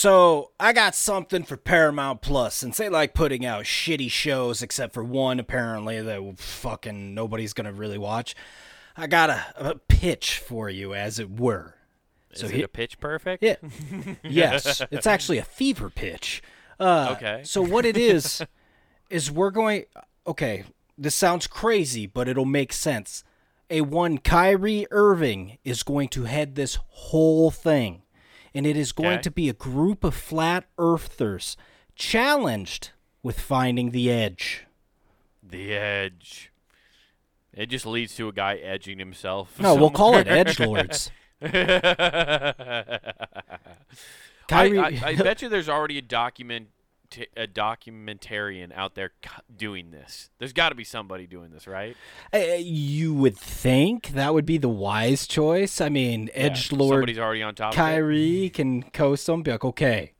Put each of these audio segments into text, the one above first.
So I got something for Paramount Plus since they like putting out shitty shows, except for one apparently that fucking nobody's gonna really watch. I got a, a pitch for you, as it were. Is So it he- a pitch perfect? Yeah. yes, it's actually a fever pitch. Uh, Okay. So what it is is we're going. Okay, this sounds crazy, but it'll make sense. A one Kyrie Irving is going to head this whole thing, and it is going Okay. to be a group of flat earthers challenged with finding the edge. The edge. It just leads to a guy edging himself. No, we'll call it edge lords. I, I, I bet you there's already a document a documentarian out there c- doing this. There's got to be somebody doing this, right? Uh, you would think that would be the wise choice. I mean, edge lord Somebody's already on top of. Kyrie can coast them. Be like, okay,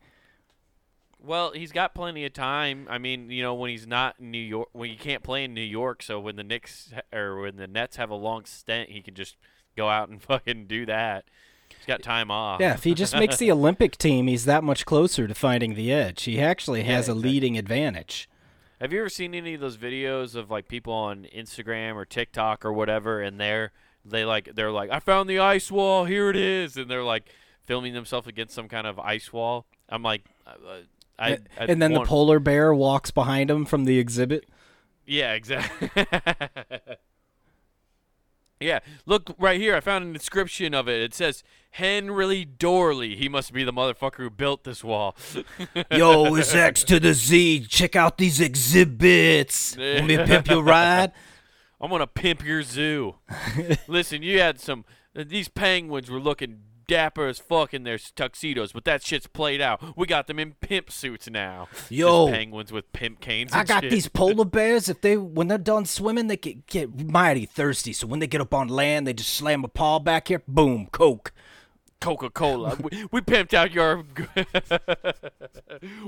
Well, he's got plenty of time. I mean, you know, when he's not in New York, when you can't play in New York, so when the Knicks or when the Nets have a long stint, he can just go out and fucking do that. He's got time off. yeah. If he just makes the Olympic team, he's that much closer to finding the edge. He actually has a exactly. leading advantage. Have you ever seen any of those videos of like people on Instagram or TikTok or whatever, and they're they like they're like, I found the ice wall, here it is, and they're like filming themselves against some kind of ice wall. I'm like, uh, I, I and then the polar bear walks behind him from the exhibit. Yeah, exactly. yeah, look right here. I found an inscription of it. It says Henry Dorley. He must be the motherfucker who built this wall. Yo, it's X to the Z. Check out these exhibits. Let me pimp your ride? I'm gonna pimp your zoo. Listen, you had some. These penguins were looking dapper as fuck in their tuxedos, but that shit's played out. We got them in pimp suits now. Just Yo. penguins with pimp canes. I got shit. these polar bears. If they when they're done swimming, they get get mighty thirsty. So when they get up on land, they just slam a paw back here. Boom, Coke. Coca Cola. we, we pimped out your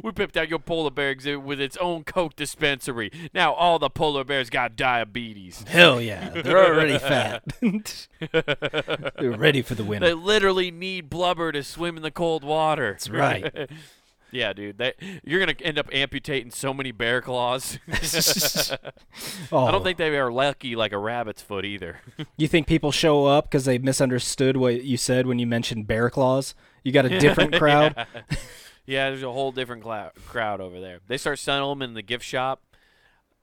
we pimped out your polar bear exhibit with its own Coke dispensary. Now all the polar bears got diabetes. Hell yeah, they're already fat. they're ready for the winter. They literally need blubber to swim in the cold water. That's right. yeah, dude. That you're gonna end up amputating so many bear claws. oh, I don't think they are lucky like a rabbit's foot either. you think people show up because they misunderstood what you said when you mentioned bear claws. You got a different crowd. yeah. Yeah, there's a whole different clou- crowd over there. They start selling them in the gift shop.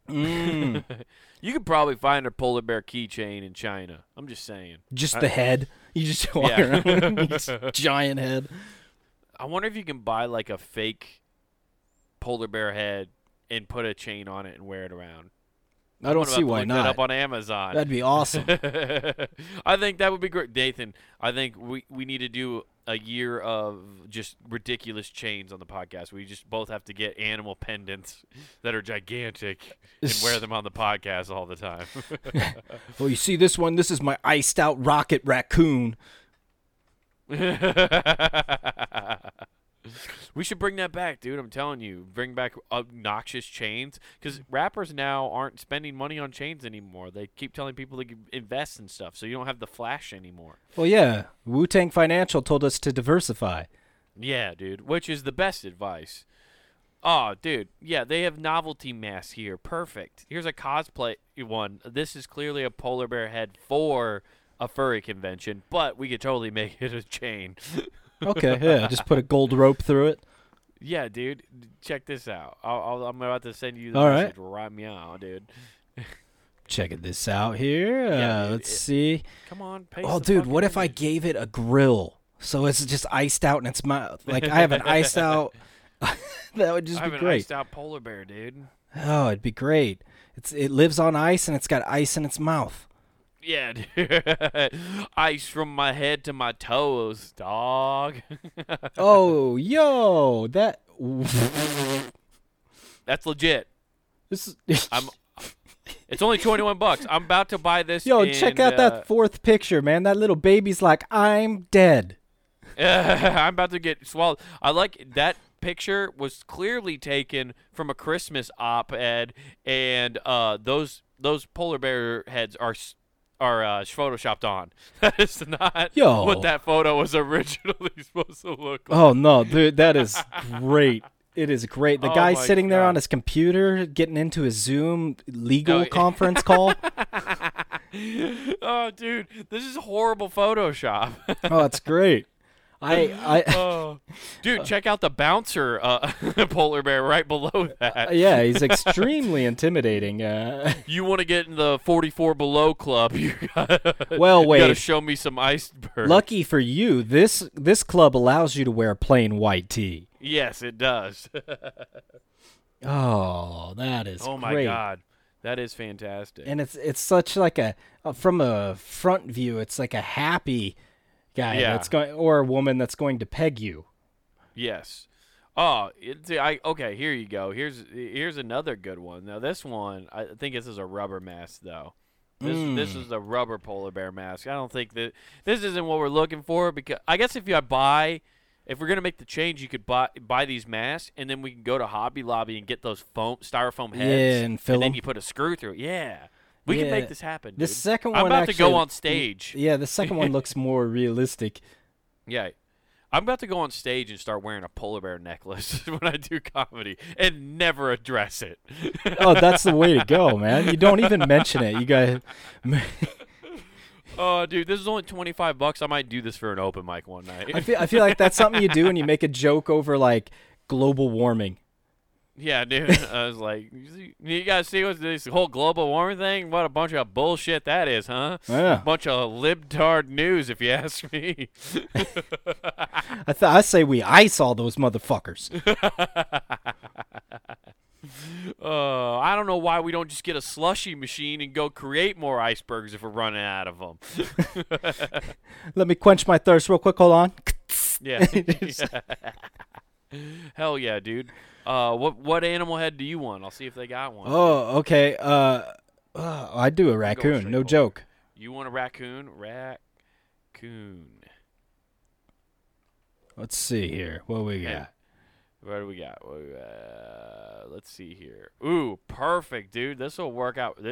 Mm, You could probably find a polar bear keychain in China. I'm just saying. just the head. You just walk Yeah. around giant head. I wonder if you can buy like a fake polar bear head and put a chain on it and wear it around. I don't see why look That not. up on Amazon. That'd be awesome. I think that would be great, Nathan. I think we we need to do a year of just ridiculous chains on the podcast. We just both have to get animal pendants that are gigantic and wear them on the podcast all the time. Well, you see this one. This is my iced out rocket raccoon. we should bring that back, dude. I'm telling you, bring back obnoxious chains because rappers now aren't spending money on chains anymore. They keep telling people to invest in stuff, so you don't have the flash anymore. Well, yeah. Wu Tang Financial told us to diversify. Yeah, dude, which is the best advice. Oh, dude, yeah, they have novelty masks here. Perfect. Here's a cosplay one. This is clearly a polar bear head for a furry convention, but we could totally make it a chain. Okay, yeah. Just put a gold rope through it. yeah, dude, check this out. I'll, I'll, I'm about to send you the All right. message right meow, dude. Checking this out here. Yeah, uh, dude, let's it- see. Come on, Oh, dude, what if I gave it a grill? So it's just iced out in its mouth. Like I have an iced out. that would just I have be an iced out polar bear, dude. Oh, it'd be great. It's it lives on ice and it's got ice in its mouth. Yeah, dude. Ice from my head to my toes, dog. Oh, yo, that. That's legit. This is, I'm. It's only twenty one bucks. I'm about to buy this. yo, and, check out uh, that fourth picture, man. That little baby's like, I'm dead. I'm about to get swallowed. I like that picture was clearly taken from a Christmas op-ed, and uh, those those polar bear heads are or uh, photoshopped on. That is not Yo. what that photo was originally supposed to look like. Oh no, dude, that is great. It is great. The Oh guy sitting there on his computer getting into his Zoom legal Oh, conference call. oh, dude, this is horrible Photoshop. Oh, it's great. I I oh, dude, check out the bouncer uh, polar bear right below that. yeah, he's extremely intimidating. Uh, You want to get in the 44 below club? You gotta, Well, you gotta show me some iceberg. lucky for you, this this club allows you to wear plain white tee. Yes, it does. Oh, that is oh my great. god, that is fantastic. And it's it's such like a uh, from a front view, it's like a happy guy Yeah. that's going or a woman that's going to peg you. Yes. Oh, it's, I okay. Here you go. Here's here's another good one. Now this one, I think this is a rubber mask though. This this Mm. is a rubber polar bear mask. I don't think that this isn't what we're looking for because I guess if you buy, if we're gonna make the change, you could buy buy these masks and then we can go to Hobby Lobby and get those foam styrofoam heads. Yeah, and fill then 'em. you put a screw through. it. Yeah, we can make this happen. The dude. second I'm one about to go on stage. Yeah, the second one looks more realistic. Yeah. I'm about to go on stage and start wearing a polar bear necklace when I do comedy and never address it. Oh, that's the way to go, man. You don't even mention it. You got oh, dude, this is only 25 bucks. I might do this for an open mic one night. I feel I feel like that's something you do and you make a joke over like global warming. Yeah, dude. I was like, you guys see what this whole global warming thing? What a bunch of bullshit that is, huh? Yeah. Bunch of libtard news, if you ask me. I th- I say we ice all those motherfuckers. Uh, I don't know why we don't just get a slushy machine and go create more icebergs if we're running out of them. Let me quench my thirst real quick. Hold on. Yeah. Hell yeah, dude. Uh, what what animal head do you want? I'll see if they got one. Oh, okay. Uh, uh I do a raccoon. No forward. joke. You want a raccoon? Raccoon. Let's see here. What we got? What do we got? Uh, let's see here. Ooh, perfect, dude. This will work out.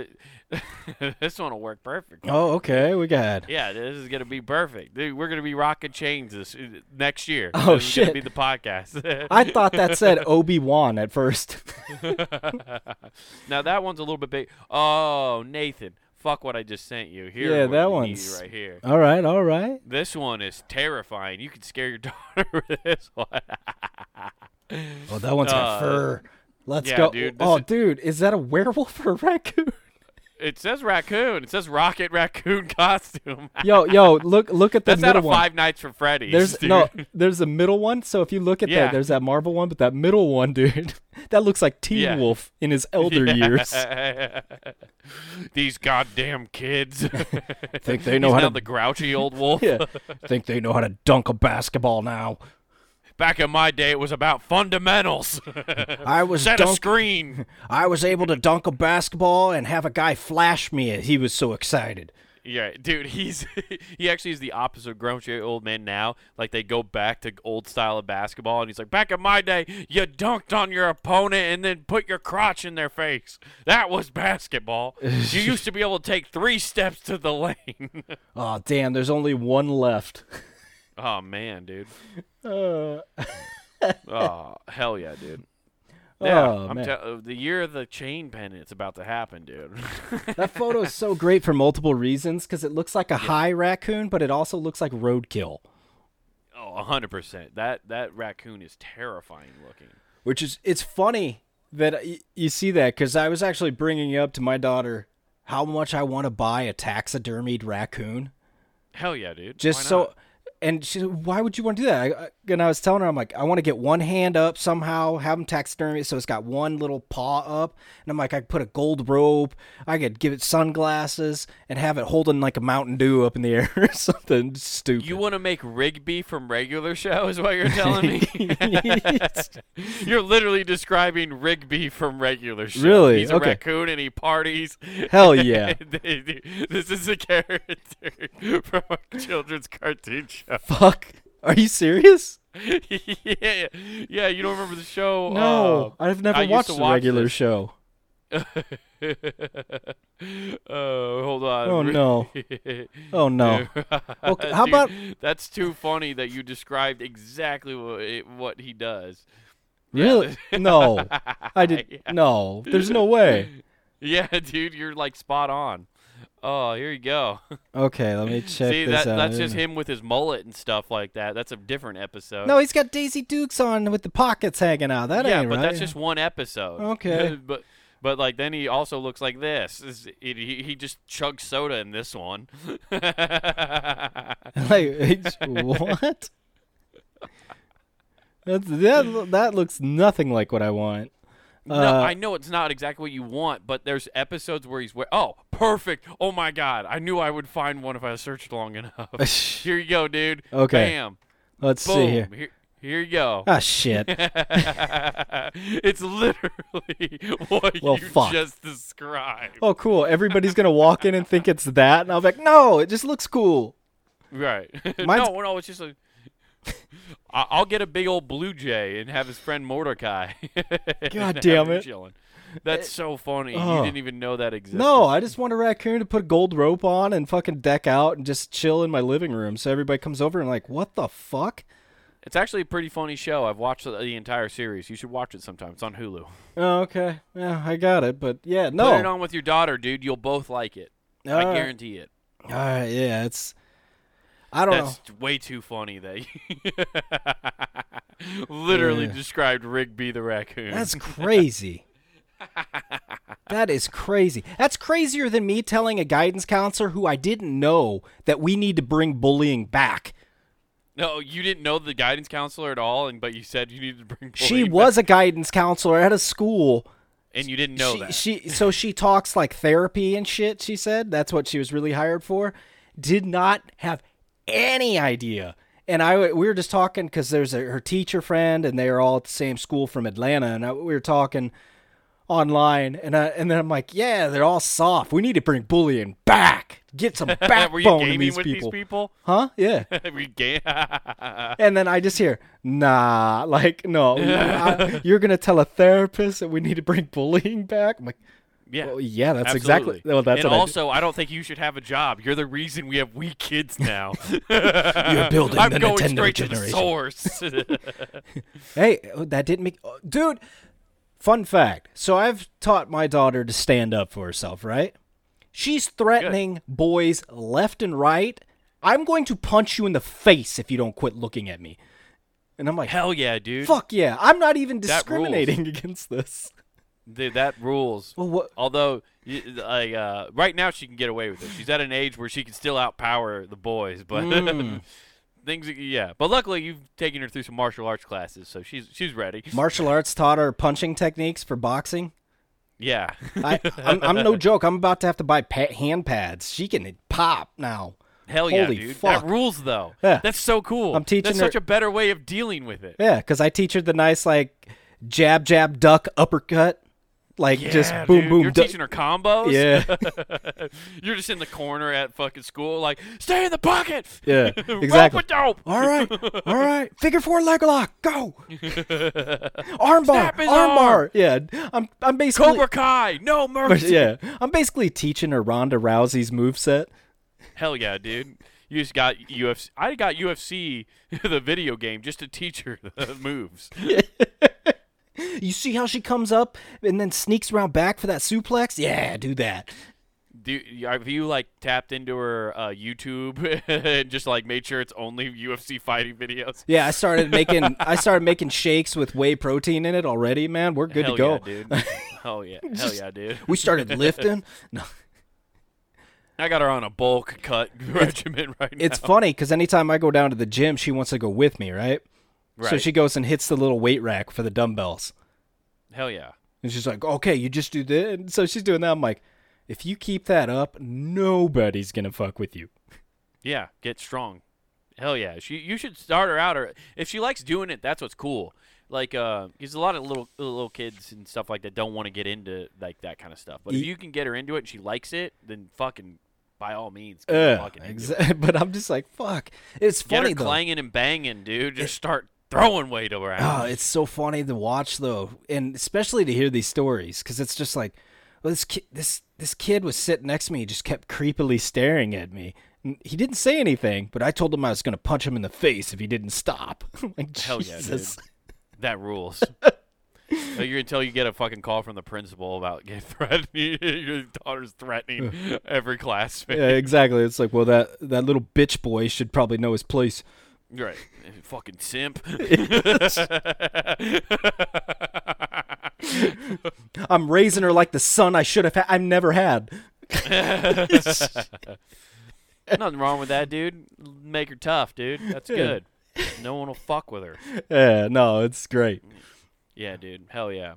This one will work perfect. Oh, okay. We got. Yeah, this is gonna be perfect, dude. We're gonna be rocking chains this uh, next year. Oh, this shit. be the podcast. I thought that said Obi Wan at first. now that one's a little bit big. Oh, Nathan, fuck what I just sent you. Here, Yeah, that one's- right here. all right, all right. This one is terrifying. You could scare your daughter with this one. Oh, that one's got Uh, fur. Let's yeah, go. dude, oh, is- dude, is that a werewolf or a raccoon? it says raccoon. It says rocket raccoon costume. yo, yo, look, look at the That's out middle of one. Five Nights for Freddy's. There's dude. no, there's a middle one. So if you look at Yeah. that, there's that Marvel one, but that middle one, dude, that looks like Teen Yeah. Wolf in his elder years. These goddamn kids. Think they know He's how to- the grouchy old wolf. Yeah, think they know how to dunk a basketball now. Back in my day, it was about fundamentals. I was Set a screen. I was able to dunk a basketball and have a guy flash me. He was so excited. Yeah, dude, he's he actually is the opposite of grumpy old man now. Like they go back to old style of basketball, and he's like, back in my day, you dunked on your opponent and then put your crotch in their face. That was basketball. you used to be able to take three steps to the lane. Oh damn! There's only one left. Oh man, dude. Uh, Oh hell yeah, dude. Yeah, Oh, I'm uh, the year of the chain pendant's about to happen, dude. that photo is so great for multiple reasons because it looks like a high raccoon, but it also looks like roadkill. oh, hundred percent. That that raccoon is terrifying looking. Which is it's funny that y- you see that because I was actually bringing up to my daughter how much I want to buy a taxidermied raccoon. Hell yeah, dude. just so? And she said, why would you want to do that I, and i was telling her i'm like i want to get one hand up somehow have them taxidermy so it's got one little paw up and i'm like i could put a gold robe i could give it sunglasses and have it holding like a mountain dew up in the air or something stupid You want to make Rigby from regular show, is what you're telling me? You're literally describing Rigby from regular show. Really? He's a Okay. raccoon and he parties. hell yeah this is a character from a children's cartoon show. fuck are you serious yeah, yeah. You don't remember the show? no uh, i've never I watched the watch regular this. show oh, hold on. Oh, no. Oh no. Okay, how Dude, about- That's too funny that you described exactly what it, what he does. Really? No. I did. Yeah. No. There's no way. Yeah, dude, you're like spot on. Oh, here you go. Okay, let me check See, this that out. that's just him with his mullet and stuff like that. That's a different episode. No, he's got Daisy Dukes on with the pockets hanging out. That yeah, ain't but right. that's just one episode. Okay. but but like then he also looks like this. Is- he he just chugs soda in this one. like what? That's, that that looks nothing like what I want. no, Uh, I know it's not exactly what you want, but there's episodes where he's wear- oh perfect. Oh my god, I knew I would find one if I searched long enough. Here you go, dude. Okay. Bam. Let's Boom. see here. Here, here you go. Ah, shit. it's literally what Well, you fuck. just described. Oh, cool. Everybody's gonna walk in and think it's that, and I'll be like, no, it just looks cool. Right. Mine's- no, no, it's just a. I'll get a big old blue jay and have his friend Mordecai. God damn it. chilling. That's so funny. Oh. You didn't even know that existed. No, I just want a raccoon to put a gold rope on and fucking deck out and just chill in my living room. So everybody comes over and like, what the fuck? It's actually a pretty funny show. I've watched the, the entire series. You should watch it sometime. It's on Hulu. Oh, okay. Yeah, I got it. But yeah, no. Put it on with your daughter, dude. You'll both like it. I guarantee it. All right, yeah, it's. I don't That's way too funny that you literally Yeah. described Rigby the raccoon. That's crazy. that is crazy. That's crazier than me telling a guidance counselor who I didn't know that we need to bring bullying back. no, you didn't know the guidance counselor at all, and but you said you needed to bring. She bullying back, was a guidance counselor at a school. and you didn't know she, that. she so she talks like therapy and shit. She said that's what she was really hired for. Did not have any idea. And I we were just talking because there's a, her teacher friend and they are all at the same school from Atlanta, and I, we were talking online, and I, and then I'm like, yeah, they're all soft. We need to bring bullying back. Get some Were you backbone in gaming these with people. these people? Huh? Yeah. Were you ga- And then I just hear, nah, like, no, I- you're going to tell a therapist that we need to bring bullying back? I'm like, yeah. well, yeah, that's Absolutely. exactly. Well, that's and also, I, don't think you should have a job. You're the reason we have weak kids now. You're building I'm the going Nintendo straight to the generation. source. Hey, oh, that didn't make. oh, Dude, fun fact. So I've taught my daughter to stand up for herself, right? She's threatening boys left and right. I'm going to punch you in the face if you don't quit looking at me. And I'm like, Hell yeah, dude. fuck yeah. I'm not even discriminating against this. Dude, that rules. Well, what? Although, like, uh, right now she can get away with it. She's at an age where she can still outpower the boys, but Mm. things, yeah. But luckily, you've taken her through some martial arts classes, so she's she's ready. Martial arts taught her punching techniques for boxing. Yeah. I, I'm, I'm no joke. I'm about to have to buy pa- hand pads. She can pop now. Hell yeah, Holy dude. fuck. That rules, though. Yeah. That's so cool. I'm teaching That's her- such a better way of dealing with it. Yeah, because I teach her the nice like jab, jab, duck, uppercut, like just boom, dude. boom. You're du- teaching her combos. Yeah. You're just in the corner at fucking school, like, stay in the pocket. Yeah, exactly. dope. All right, all right. Figure four leg lock, go. Arm bar, Snap his arm. Yeah, I'm I'm basically Cobra Kai, no mercy. yeah, I'm basically teaching her Ronda Rousey's moveset. Hell yeah, dude. You just got UFC. I got UFC, the video game, just to teach her the moves. You see how she comes up and then sneaks around back for that suplex? Yeah, do that. Do have you like tapped into her uh, YouTube and just like made sure it's only UFC fighting videos? Yeah, I started making I started making shakes with whey protein in it already, man. We're good Hell to go. yeah, dude. Hell yeah, hell yeah, dude. We started lifting. No, I got her on a bulk cut regimen right now. it's funny because anytime I go down to the gym, she wants to go with me, right? So she goes and hits the little weight rack for the dumbbells, Hell yeah. and she's like, "Okay, you just do this." And so she's doing that. I'm like, "If you keep that up, nobody's gonna fuck with you." Yeah, get strong. Hell yeah. She you should start her out or if she likes doing it, that's what's cool. Like uh there's a lot of little little kids and stuff like that don't want to get into like that kind of stuff. But if you can get her into it and she likes it, then fucking by all means get her Yeah, fucking into it. But I'm just like, "Fuck." It's Get funny her though. clanging and banging, dude. Just start throwing weight around. Oh, it's so funny to watch though, and especially to hear these stories because it's just like Well, this ki- this this kid was sitting next to me. He just kept creepily staring at me. And He didn't say anything, but I told him I was gonna punch him in the face if he didn't stop. like, Hell yeah, dude. That rules. Uh, You're until you get a fucking call from the principal about getting threatening. Your daughter's threatening every classmate. Yeah, exactly. It's like, well, that that little bitch boy should probably know his place. Right. Fucking simp. I'm raising her like the son I should have had. I've never had. Nothing wrong with that, dude. Make her tough, dude. That's good. No one will fuck with her. Yeah, no, it's great. Yeah, dude. Hell yeah.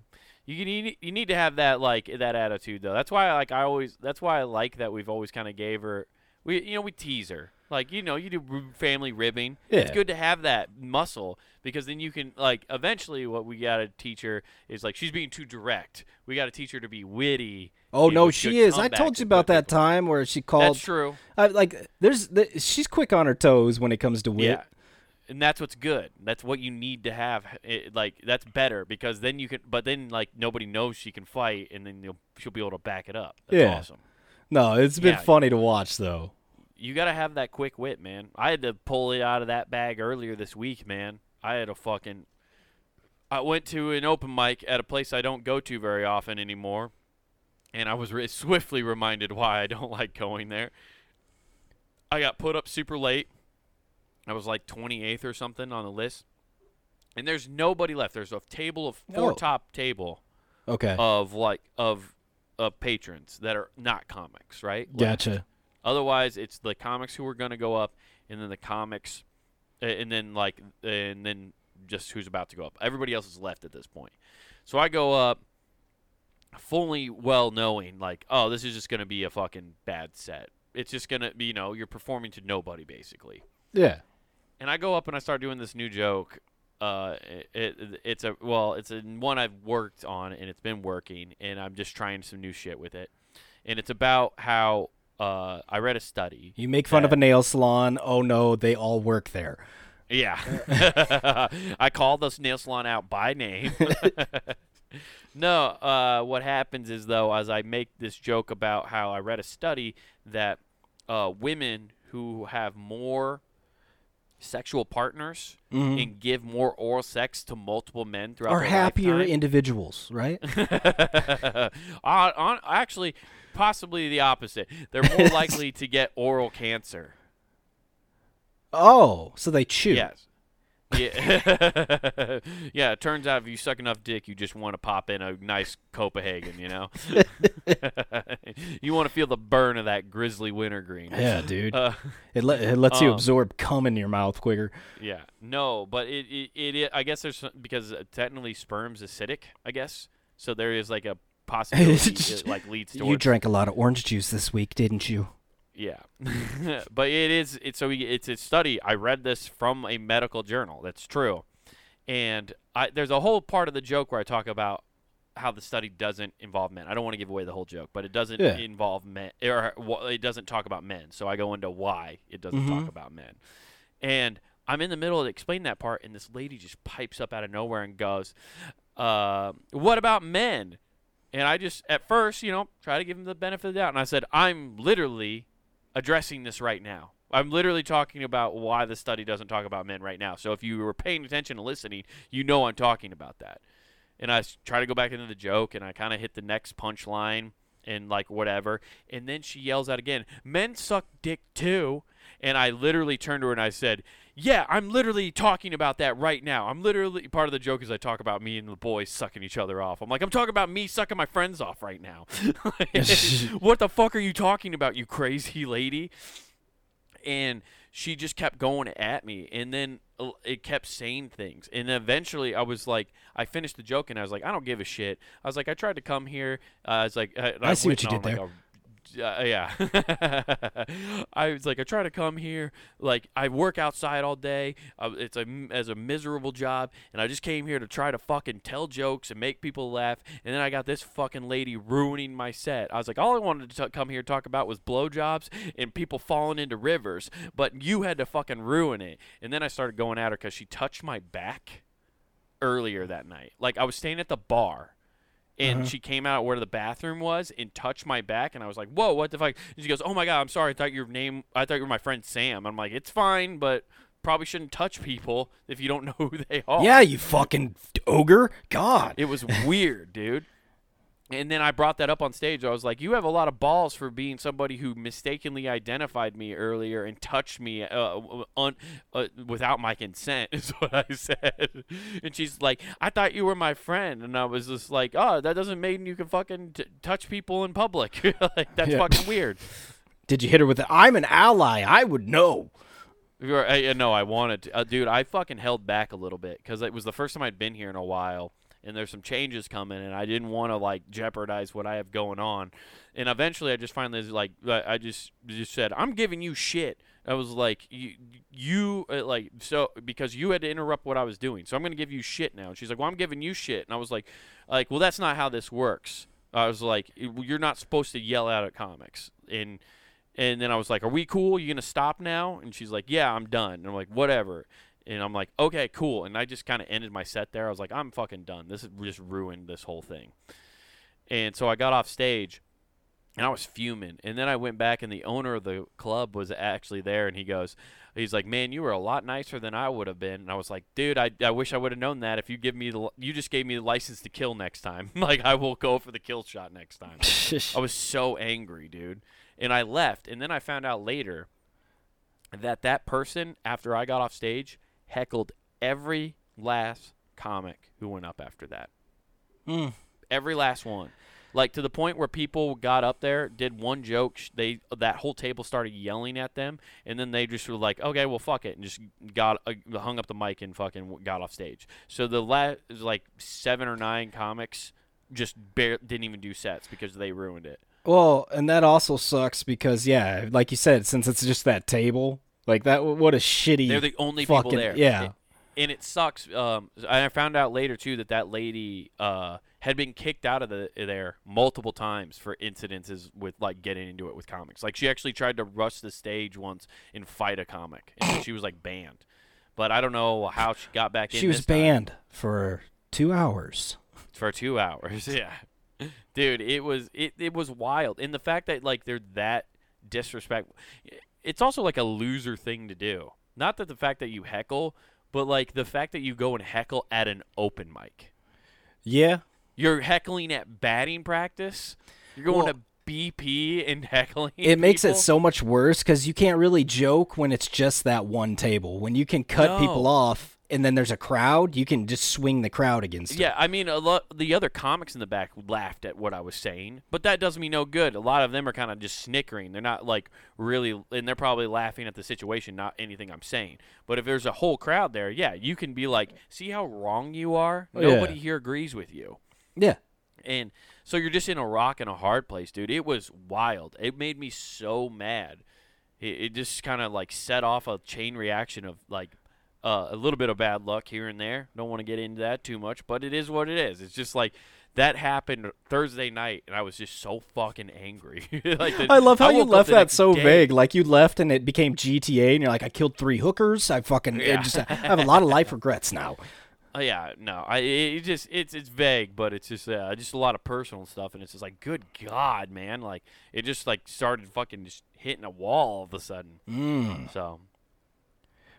You you need, you need to have that like that attitude though. That's why like I always that's why I like that we've always kind of gave her we you know we tease her. Like you know you do family ribbing. Yeah. It's good to have that muscle because then you can like eventually what we got to teach her is like she's being too direct. We got to teach her to be witty. Oh no, she is. I told you about that people. time where she called. That's true. I, like, there's the, she's quick on her toes when it comes to wit. Yeah. And that's what's good. That's what you need to have. It, like that's better because then you can. But then like nobody knows she can fight, and then you'll, she'll be able to back it up. That's Yeah. awesome. No, it's been Yeah. funny to watch though. You got to have that quick wit, man. I had to pull it out of that bag earlier this week, man. I had a fucking. I went to an open mic at a place I don't go to very often anymore, and I was re- swiftly reminded why I don't like going there. I got put up super late. I was like 28th or something on the list, and there's nobody left. There's a table of four top table Okay, of like of of patrons that are not comics, right? Like, gotcha. Otherwise, it's the comics who are going to go up, and then the comics, and then like, and then just who's about to go up. Everybody else is left at this point. So I go up, fully well knowing like, oh, this is just going to be a fucking bad set. It's just going to be, you know, you're performing to nobody basically. Yeah. And I go up and I start doing this new joke. Uh, it, it, it's a well, it's a one I've worked on and it's been working, and I'm just trying some new shit with it. And it's about how uh, I read a study. You make fun of a nail salon. Oh no, they all work there. Yeah, I call this nail salon out by name. no, uh, what happens is though, as I make this joke about how I read a study that uh, women who have more sexual partners Mhm. and give more oral sex to multiple men throughout Are happier lifetime- individuals, right? on, on, actually, possibly the opposite. They're more likely to get oral cancer. oh, so they chew. Yes. Yeah. yeah, it turns out if you suck enough dick, you just want to pop in a nice Copenhagen, you know? you want to feel the burn of that grizzly wintergreen. Yeah, dude. Uh, it, le- it lets you um, absorb cum in your mouth quicker. yeah. No, but it, it, it, it I guess there's because uh, technically sperm's acidic, I guess. So there is like a possibility it like leads to. You drank a lot of orange juice this week, didn't you? Yeah, but it is. It's so we- it's a study. I read this from a medical journal. That's true, and I, there's a whole part of the joke where I talk about how the study doesn't involve men. I don't want to give away the whole joke, but it doesn't Yeah. involve men, or it doesn't talk about men. So I go into why it doesn't talk Mhm. about men, and I'm in the middle of explaining that part, and this lady just pipes up out of nowhere and goes, uh, "What about men?" And I just, at first, you know, try to give him the benefit of the doubt. And I said, I'm literally addressing this right now. I'm literally talking about why the study doesn't talk about men right now. So if you were paying attention and listening, you know I'm talking about that. And I try to go back into the joke, and I kind of hit the next punchline and like whatever. And then she yells out again, "Men suck dick too." And I literally turned to her and I said, "Yeah, I'm literally talking about that right now. I'm literally part of the joke is I talk about me and the boys sucking each other off. I'm like, I'm talking about me sucking my friends off right now. what the fuck are you talking about, you crazy lady?" and she just kept going at me and then uh, it kept saying things and eventually i was like i finished the joke and i was like i don't give a shit i was like i tried to come here uh, i was like uh, and I see what you did like, a- uh, yeah. I was like i try to come here like i work outside all day uh, it's a as a miserable job and i just came here to try to fucking tell jokes and make people laugh and then i got this fucking lady ruining my set. I was like all i wanted to t- come here talk about was blowjobs and people falling into rivers but you had to fucking ruin it. And then i started going at her because she touched my back earlier that night. Like i was staying at the bar And mm-hmm. she came out where the bathroom was and touched my back, and I was like, "Whoa, what the fuck?" And she goes, "Oh my god, I'm sorry. I thought your name. I thought you were my friend Sam." I'm like, "It's fine, but probably shouldn't touch people if you don't know who they are." Yeah, you fucking ogre. God. It was weird, dude. And then I brought that up on stage. I was like, "You have a lot of balls for being somebody who mistakenly identified me earlier and touched me uh, un- uh, without my consent." Is what I said. And she's like, "I thought you were my friend," and I was just like, "Oh, that doesn't mean you can fucking t- touch people in public. like that's Yeah. fucking weird." Did you hit her with it? I'm an ally. I would know. I, I- no, I wanted to. Uh, dude, I fucking held back a little bit because it was the first time I'd been here in a while, and there's some changes coming, and I didn't want to like jeopardize what I have going on. And eventually, I just finally like, I I just just said, I'm giving you shit. I was like, you, you uh, like so because you had to interrupt what I was doing, so I'm gonna give you shit now. And she's like, well, I'm giving you shit, and I was like, like, well, that's not how this works. I was like, you're not supposed to yell out at comics, and and then I was like, "Are we cool? You gonna stop now?" And she's like, "Yeah, I'm done." And I'm like, "Whatever." And I'm like, "Okay, cool." And I just kind of ended my set there. I was like, "I'm fucking done. This just ruined this whole thing." And so I got off stage, and I was fuming. And then I went back, and the owner of the club was actually there, and he goes, "He's like, man, you were a lot nicer than I would have been." And I was like, "Dude, I, I wish I would have known that. If you give me the, you just gave me the license to kill next time. like, I will go for the kill shot next time." I was so angry, dude. And I left, and then I found out later that that person, after I got off stage, heckled every last comic who went up after that. Mm. Every last one. Like to the point where people got up there, did one joke, they that whole table started yelling at them, and then they just were like, "Okay, well, fuck it," and just got uh, hung up the mic and fucking got off stage. So the last like seven or nine comics just bare didn't even do sets because they ruined it. Well, and that also sucks because yeah, like you said, since it's just that table, like that. What a shitty. They're the only people there. yeah. It- and it sucks. Um, I found out later too that that lady uh, had been kicked out of the there multiple times for incidences with like getting into it with comics. Like she actually tried to rush the stage once and fight a comic, and she was like banned. But I don't know how she got back in. she was this time. banned for two hours. for two hours. Yeah, dude, it was it, it was wild, and the fact that like they're that disrespectful, it's also like a loser thing to do. Not that the fact that you heckle, but like the fact that you go and heckle at an open mic. Yeah. You're heckling at batting practice. You're going Well- to BP and heckling. It makes it so much worse because you can't really joke when it's just that one table. When you can cut people off and then there's a crowd, you can just swing the crowd against it. Yeah, I mean, a lot the other comics in the back laughed at what I was saying, but that does me no good. A lot of them are kind of just snickering. They're not like really, and they're probably laughing at the situation, not anything I'm saying. But if there's a whole crowd there, yeah, you can be like, "See how wrong you are? Oh, yeah. Nobody here agrees with you." Yeah. And so you're just in a rock and a hard place, dude. It was wild. It made me so mad. It, it just kind of like set off a chain reaction of like uh, a little bit of bad luck here and there. Don't want to get into that too much, but it is what it is. It's just like that happened Thursday night, and I was just so fucking angry. like the- I love how you left that so day- vague. Like you left and it became GTA, and you're like, I killed three hookers. I fucking Yeah. just I have a lot of life regrets now. Oh yeah, no, I it just it's it's vague, but it's just uh, just a lot of personal stuff, and it's just like, good God, man, like it just like started fucking just hitting a wall all of a sudden. Mm. So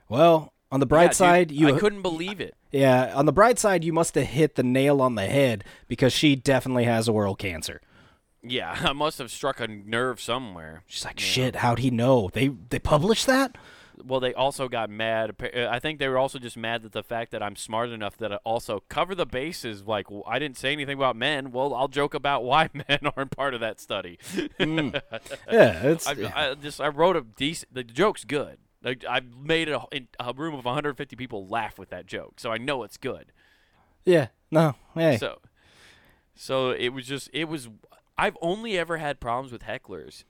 Well, on the bright yeah, dude, side, you I couldn't believe it. yeah, on the bright side, you must have hit the nail on the head because she definitely has oral cancer. Yeah, I must have struck a nerve somewhere. She's like, Yeah. shit. How'd he know? They they published that? Well, they also got mad. uh, I think they were also just mad at the fact that I'm smart enough that I also cover the bases. Like I didn't say anything about men. Well, I'll joke about why men aren't part of that study. Mm. Yeah, it's I, I just I wrote a decent. The joke's good. Like I made a, in a room of 150 people laugh with that joke, so I know it's good. yeah. No, hey, So, so it was just it was. I've only ever had problems with hecklers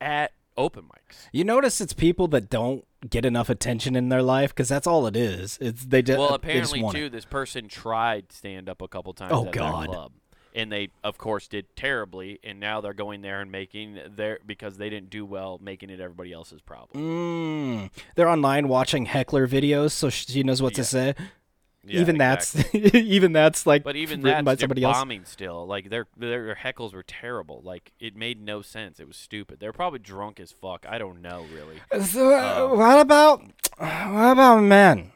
at open mics. you notice it's people that don't get enough attention in their life because that's all it is. It's they did. Well, just apparently too, it. this person tried stand up a couple times Oh, God. And they of course did terribly. And now they're going there and making their because they didn't do well, making it everybody else's problem. Mm. They're online watching heckler videos, so she knows what to say. Yeah, even that's even that's like But even written that, by somebody else. bombing still. Like their their heckles were terrible. Like it made no sense. It was stupid. They're probably drunk as fuck. I don't know really. So, uh, Um, what about what about men?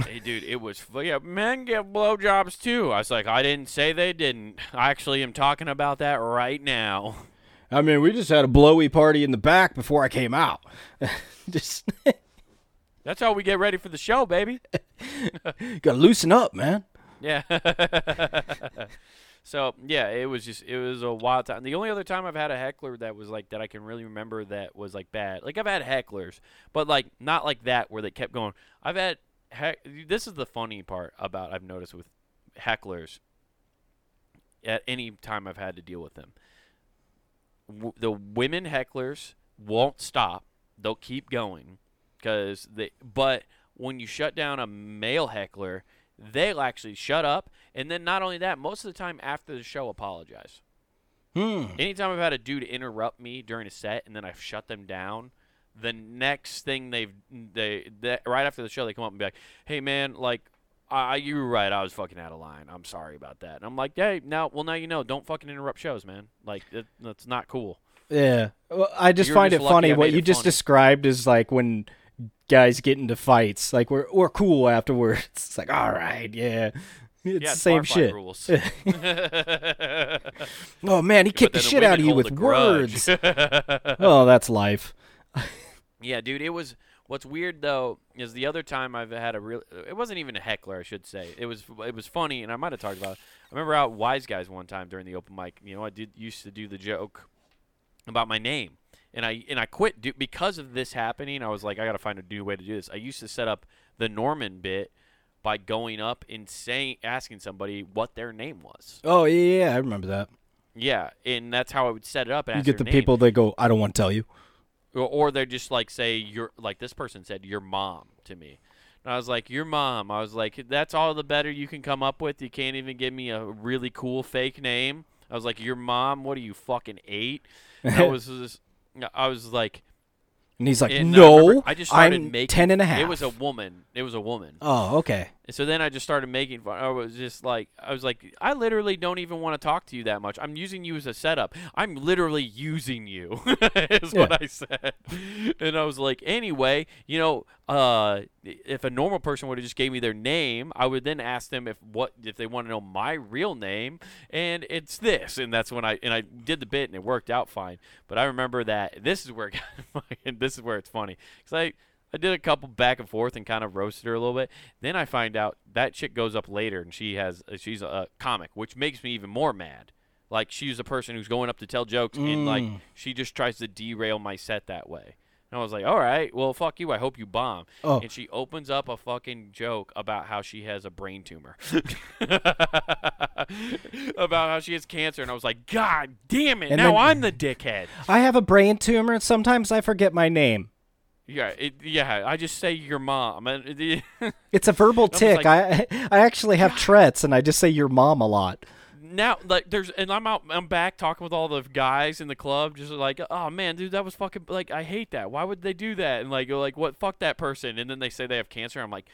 Hey, dude, it was yeah. Men get blowjobs too. I was like, I didn't say they didn't. I actually am talking about that right now. I mean, we just had a blowy party in the back before I came out. just That's how we get ready for the show, baby. gotta loosen up, man. Yeah. so yeah, it was just it was a wild time. The only other time I've had a heckler that was like that I can really remember that was like bad. Like I've had hecklers, but like not like that where they kept going. I've had heck. This is the funny part about I've noticed with hecklers. At any time I've had to deal with them, w- the women hecklers won't stop. They'll keep going because they. But when you shut down a male heckler, they'll actually shut up, and then not only that, most of the time after the show, apologize. Hmm. Anytime I've had a dude interrupt me during a set and then I've shut them down, the next thing they've they, they right after the show they come up and be like, "Hey man, like I you were right, I was fucking out of line. I'm sorry about that." And I'm like, "Hey, now well now you know, don't fucking interrupt shows, man. Like it, that's not cool." Yeah. Well, I just You're find just it funny what you just funny. described is like when guys get into fights. Like we're we're cool afterwards. It's like all right, yeah. It's yeah, the same shit. rules. Oh man, he kicked the shit out of you with words. oh, that's life. Yeah, dude, it was. What's weird though is the other time I've had a real. It wasn't even a heckler, I should say. It was. It was funny, and I might have talked about. it. I remember out Wise Guys one time during the open mic. You know, I did used to do the joke about my name, and I and I quit do, because of this happening. I was like, I got to find a new way to do this. I used to set up the Norman bit by going up and saying, asking somebody what their name was. Oh yeah, yeah, I remember that. Yeah, and that's how I would set it up. And You get the name. people that go, I don't want to tell you. Or, or they're just like say your like this person said your mom to me. And i was like your mom. I was like that's all the better you can come up with. You can't even give me a really cool fake name. I was like your mom? What are you fucking eight? I was just i was like And he's like, and I no, I just started I'm making ten and a half. it was a woman it was a woman oh, okay. and so then I just started making fun. I was just like, I was like, I literally don't even want to talk to you that much. I'm using you as a setup. I'm literally using you, is what I said. And I was like, anyway, you know, uh, if a normal person would have just gave me their name, I would then ask them if what if they want to know my real name, and it's this, and that's when I and I did the bit and it worked out fine. But I remember that this is where it got fucking, this is where it's funny because I. I did a couple back and forth and kind of roasted her a little bit. Then I find out that chick goes up later and she has uh, she's a comic, which makes me even more mad. Like she's a person who's going up to tell jokes and like Mm. she just tries to derail my set that way. And I was like, "All right, well, fuck you. I hope you bomb." Oh. And she opens up a fucking joke about how she has a brain tumor, about how she has cancer, and I was like, "God damn it! And now then- I'm the dickhead." I have a brain tumor, and sometimes I forget my name. Yeah, it, yeah. I just say your mom. And It's a verbal tick. like- I I actually have Tourette's, and I just say your mom a lot. Now like there's and I'm out I'm back talking with all the guys in the club just like oh man dude that was fucking like I hate that. Why would they do that? And like like what fuck that person. And then they say they have cancer. I'm like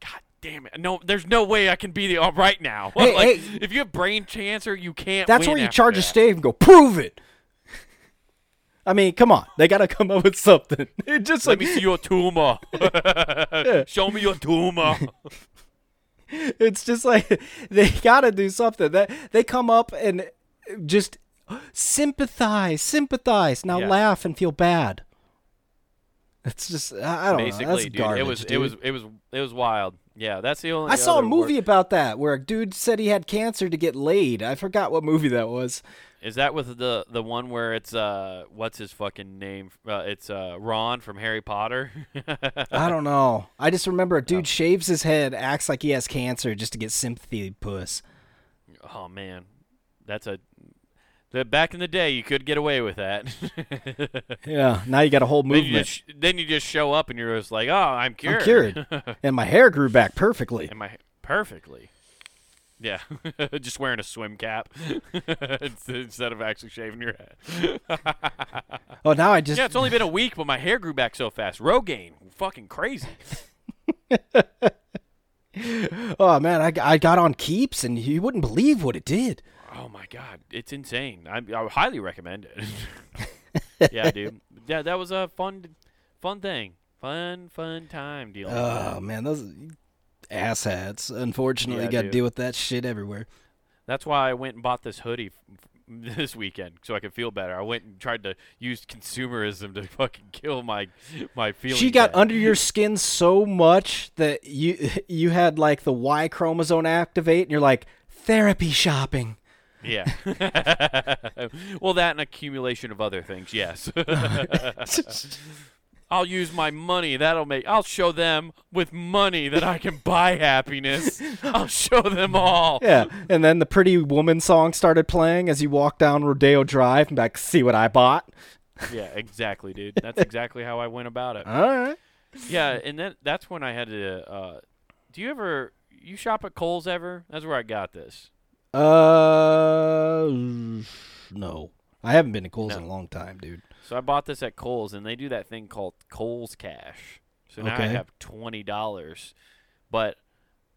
god damn it. No there's no way I can be the all right now. Hey, like hey. if you have brain cancer you can't That's where you charge a that. stave and go prove it. I mean, come on, they got to come up with something. It just let like me see your tumor. Show me your tumor it's just like they got to do something. That they come up and just sympathize, sympathize. Now Yeah. laugh and feel bad. It's just I don't basically know. That's dude garbage. it was it was it was it was wild yeah that's the only I saw a movie about that where a dude said he had cancer to get laid. I forgot what movie that was. Is that with the the one where it's uh what's his fucking name? Uh, it's uh Ron from Harry Potter. I don't know. I just remember a dude shaves his head, acts like he has cancer just to get sympathy puss. oh man, that's a. The, back in the day, you could get away with that. Yeah, now you got a whole then, you movement. just, then you just show up and you're just like, oh, I'm cured. I'm cured. and my hair grew back perfectly. Am I perfectly? Yeah, just wearing a swim cap instead of actually shaving your head. Oh, now I just yeah, it's only been a week, but my hair grew back so fast. Rogaine, fucking crazy. oh man, I, I got on Keeps, and you wouldn't believe what it did. Oh my god, it's insane. I, I highly recommend it. yeah, dude. Yeah, that was a fun, fun thing. Fun, fun time dealing. Oh man, those asshats. Unfortunately, Yeah, got to deal with that shit everywhere. That's why I went and bought this hoodie this weekend so I could feel better. I went and tried to use consumerism to fucking kill my my feelings. She got bad. under your skin so much that you you had like the Y chromosome activate, and you're like therapy shopping. Yeah. well, that and accumulation of other things. Yes. I'll use my money. That'll make. I'll show them with money that I can buy happiness. I'll show them all. Yeah, and then the Pretty Woman song started playing as you walked down Rodeo Drive and back, see what I bought. Yeah, exactly, dude. That's exactly how I went about it. All right. Yeah, and then that's when I had to. Uh, do you ever you shop at Kohl's ever? That's where I got this. Uh, no, I haven't been to Kohl's in a long time, dude. So I bought this at Kohl's, and they do that thing called Kohl's Cash. So now I have twenty dollars, but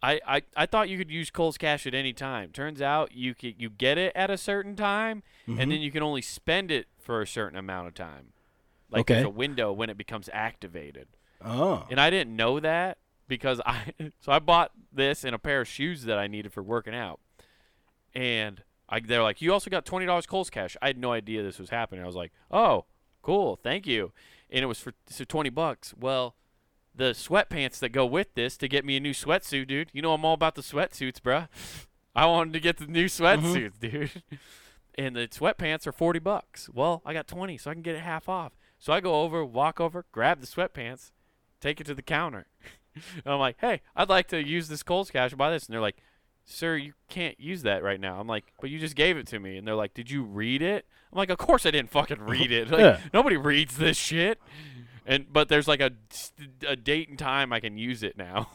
I, I I thought you could use Kohl's Cash at any time. Turns out you can, you get it at a certain time, Mm-hmm. and then you can only spend it for a certain amount of time. Like Okay. there's a window when it becomes activated. Oh, And I didn't know that because I so I bought this and a pair of shoes that I needed for working out. And I they're like, "You also got twenty dollars Kohl's cash." I had no idea this was happening. I was like, "Oh, cool, thank you." And it was for so twenty bucks. Well, the sweatpants that go with this to get me a new sweatsuit, dude. You know I'm all about the sweatsuits, bruh. I wanted to get the new mm-hmm. sweatsuits, dude. And the sweatpants are forty bucks. Well, I got twenty, so I can get it half off. So I go over, walk over, grab the sweatpants, take it to the counter. and I'm like, hey, I'd like to use this Kohl's cash and buy this. And they're like, sir, you can't use that right now. I'm like, but you just gave it to me. And they're like, did you read it? I'm like, of course I didn't fucking read it. Like, Yeah. nobody reads this shit. And but there's like a, a date and time I can use it now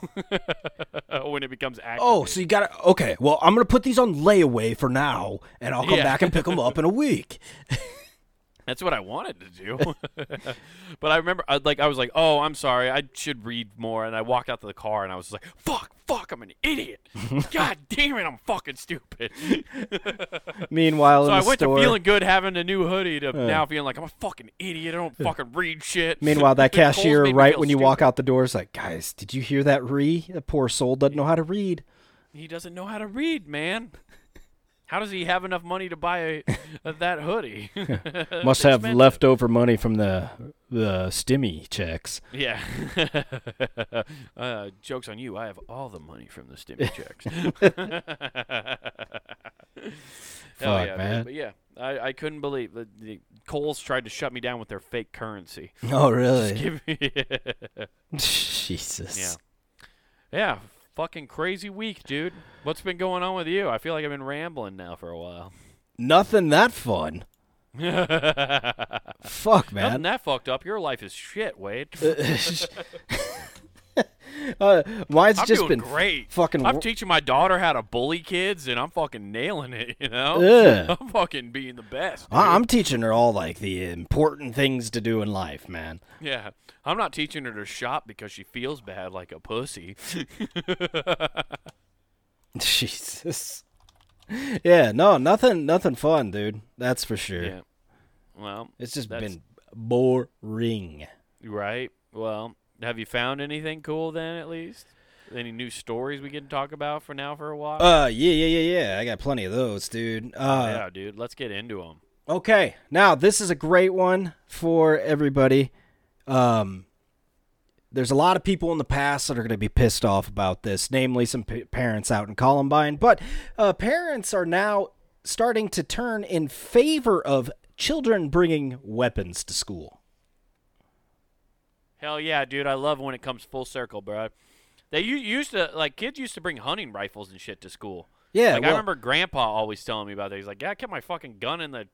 when it becomes active. oh, so you got to Okay, well, I'm gonna put these on layaway for now, and I'll come Yeah. back and pick them up in a week. That's what I wanted to do. but I remember, I, like, I was like, "Oh, I'm sorry. I should read more." And I walked out to the car, and I was like, "Fuck, fuck, I'm an idiot. God damn it, I'm fucking stupid." Meanwhile, so I the went store, to feeling good having a new hoodie to now feeling like I'm a fucking idiot. I don't fucking read shit. Meanwhile, that cashier, right when you walk out the door, is like, "Guys, did you hear that? Ree, that poor soul doesn't know how to read." he doesn't know how to read, man. How does he have enough money to buy a, that hoodie? Must have expensive. leftover money from the the stimmy checks. Yeah. uh, joke's on you. I have all the money from the stimmy checks. Fuck, yeah, man. But yeah, I, I couldn't believe the, the Kohl's tried to shut me down with their fake currency. Oh, really? Jesus. yeah. Yeah. Fucking crazy week, dude. What's been going on with you? I feel like I've been rambling now for a while. Nothing that fun. Fuck, man. Nothing that fucked up. Your life is shit, Wade. uh, mine's I'm just doing been great. fucking. I'm teaching my daughter how to bully kids, and I'm fucking nailing it. You know, Yeah. I'm fucking being the best. dude. I'm teaching her all like the important things to do in life, man. yeah, I'm not teaching her to shop because she feels bad like a pussy. Jesus. Yeah, no, nothing, nothing fun, dude. That's for sure. yeah. Well, It's just been boring. right. Well, have you found anything cool then? At least any new stories we can talk about for now for a while? Uh, yeah, yeah, yeah, yeah. I got plenty of those, dude. Uh, yeah, dude. Let's get into them. Okay, now this is a great one for everybody. Um, there's a lot of people in the past that are going to be pissed off about this, namely some p- parents out in Columbine. But uh, parents are now starting to turn in favor of children bringing weapons to school. Hell yeah, dude! I love when it comes full circle, bro. They used to like kids used to bring hunting rifles and shit to school. Yeah, like I remember Grandpa always telling me about that. He's like, "Yeah, I kept my fucking gun in the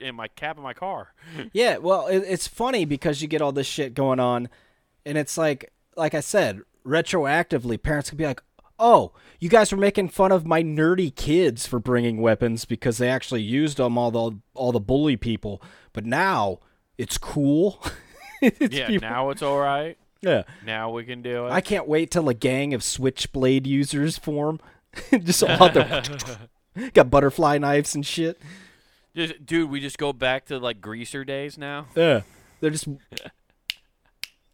in my cab of my car." Yeah, well, it, it's funny because you get all this shit going on, and it's like, like I said, retroactively, parents could be like, "Oh, you guys were making fun of my nerdy kids for bringing weapons because they actually used them all the all the bully people, but now it's cool." It's yeah, people- now it's all right. Yeah. Now we can do it. I can't wait till a gang of switchblade users form. just all there. Got butterfly knives and shit. Just, dude, we just go back to like greaser days now. Yeah. They're just.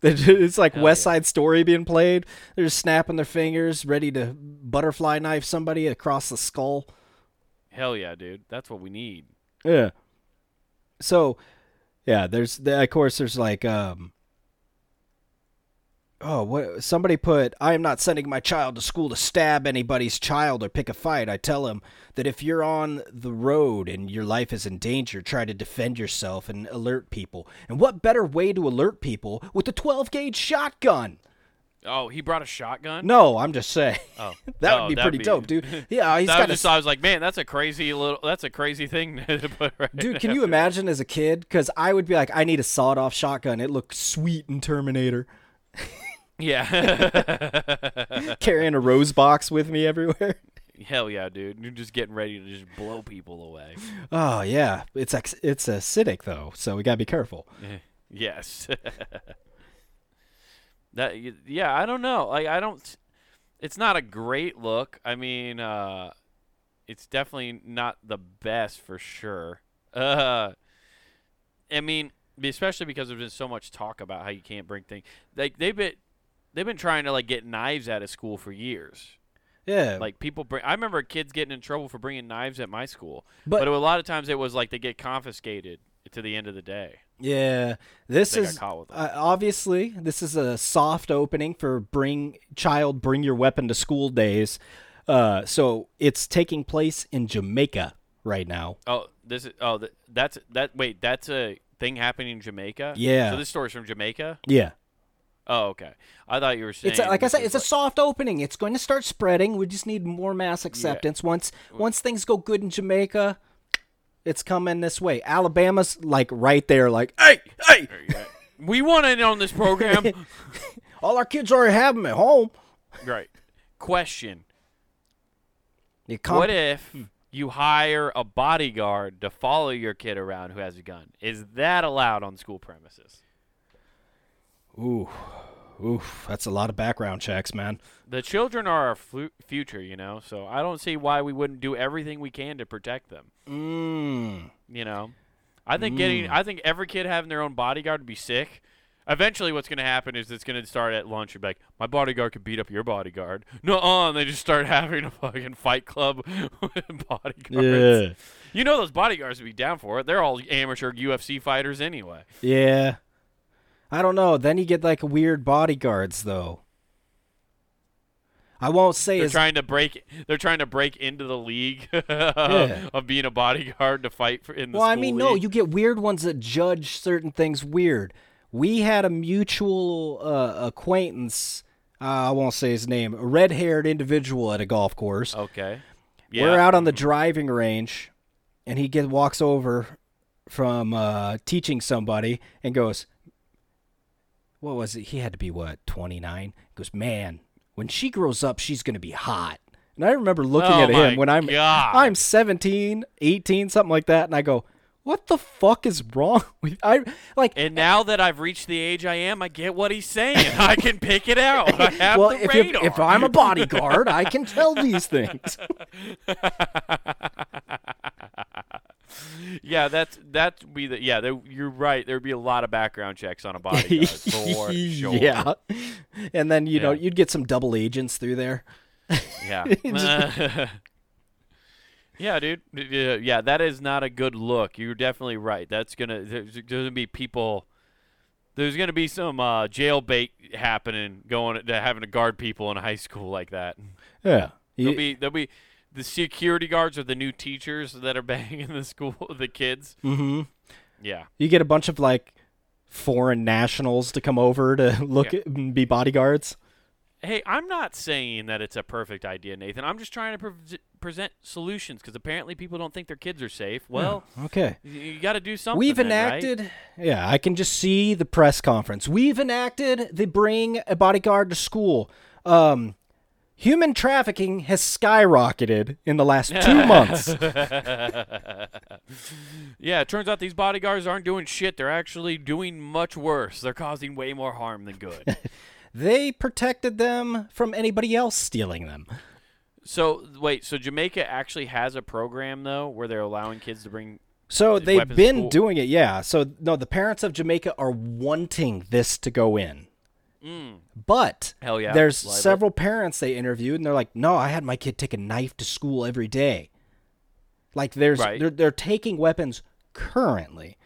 It's like Hell West yeah. Side Story being played. They're just snapping their fingers, ready to butterfly knife somebody across the skull. Hell yeah, dude. That's what we need. Yeah. So, yeah, there's the, of course there's like um Oh, what somebody put I am not sending my child to school to stab anybody's child or pick a fight. I tell him that if you're on the road and your life is in danger, try to defend yourself and alert people. And what better way to alert people with a 12 gauge shotgun? Oh, he brought a shotgun. No, I'm just saying. Oh, that Oh, would be that'd pretty dope, dude. Yeah, he's got just, a I was like, man, that's a crazy little. That's a crazy thing to put right. Dude, can you imagine as a kid? Because I would be like, I need a sawed off shotgun. It looked sweet in Terminator. Yeah. Carrying a rose box with me everywhere. Hell yeah, dude. You're just getting ready to just blow people away. Oh yeah, it's ex- it's acidic though, so we gotta be careful. yes. That yeah, I don't know. Like I don't it's not a great look. I mean, uh it's definitely not the best for sure. Uh I mean, especially because there's been so much talk about how you can't bring things. Like they've been they've been trying to like get knives out of school for years. Yeah, Like people bring. I remember kids getting in trouble for bringing knives at my school, But- but, a lot of times it was like they get confiscated to the end of the day. Yeah. This is caught with them. uh, obviously this is a soft opening for bring child bring your weapon to school days. Uh, so it's taking place in Jamaica right now. Oh, this is. Oh, th- that's that. Wait, that's a thing happening in Jamaica. Yeah. So this story's from Jamaica. Yeah. Oh, okay. I thought you were saying. It's a, like I said, it's a soft opening. It's going to start spreading. We just need more mass acceptance. Once once things go good in Jamaica, it's coming this way. Alabama's like right there, like, hey, hey, we want in on this program. all our kids already have them at home. right. Question: comp- What if you hire a bodyguard to follow your kid around who has a gun? Is that allowed on school premises? Ooh, oof, that's a lot of background checks, man. The children are our flu- future, you know. So I don't see why we wouldn't do everything we can to protect them. Mm. You know, I think getting, I think every kid having their own bodyguard would be sick. Eventually, what's going to happen is it's going to start at lunch. You're like, my bodyguard could beat up your bodyguard. No, and they just start having a fucking fight club with bodyguards. Yeah, You know those bodyguards would be down for it. They're all amateur UFC fighters anyway. yeah. I don't know. Then you get like weird bodyguards, though. I won't say They're trying to break. They're trying to break into the league Yeah. of being a bodyguard to fight for in the Well, I mean, no, you get weird ones that judge certain things weird. We had a mutual uh, acquaintance. Uh, I won't say his name. A red-haired individual at a golf course. Okay. Yeah. We're out on the driving range, and he get walks over from uh, teaching somebody and goes, "What was it? He had to be what twenty nine. He goes, man, when she grows up, she's gonna be hot." And I remember looking Oh at him when I'm God. I'm 17, 18, something like that, and I go, "What the fuck is wrong with I like?" And now that I've reached the age I am, I get what he's saying. I can pick it out. I have well, the if, radar. if I'm a bodyguard, I can tell these things. yeah, that's that be the yeah. There, you're right. There'd be a lot of background checks on a bodyguard for sure. Yeah, and then you know you'd get some double agents through there. Yeah. yeah, dude. Yeah, yeah, that is not a good look. You're definitely right. That's gonna there's, there's gonna be people. There's gonna be some uh, jail bait happening, going to having to guard people in a high school like that. Yeah. there'll be there'll be the security guards are the new teachers that are banging the school the kids. Mm-hmm. Yeah. You get a bunch of like foreign nationals to come over to look Yeah. at, and be bodyguards. Hey, I'm not saying that it's a perfect idea, Nathan. I'm just trying to pre- present solutions because apparently people don't think their kids are safe. Well, Okay. you, you got to do something. We've then, right? enacted, yeah, I can just see the press conference. We've enacted the bring a bodyguard to school. Um, human trafficking has skyrocketed in the last two months. yeah, it turns out these bodyguards aren't doing shit. They're actually doing much worse. They're causing way more harm than good. They protected them from anybody else stealing them. so, wait, so Jamaica actually has a program, though, where they're allowing kids to bring. So they've been doing it, yeah. So no, the parents of Jamaica are wanting this to go in. Mm. But Hell yeah, there's love it. several parents they interviewed, and they're like, "No, I had my kid take a knife to school every day." Like there's Right. they're they're taking weapons currently.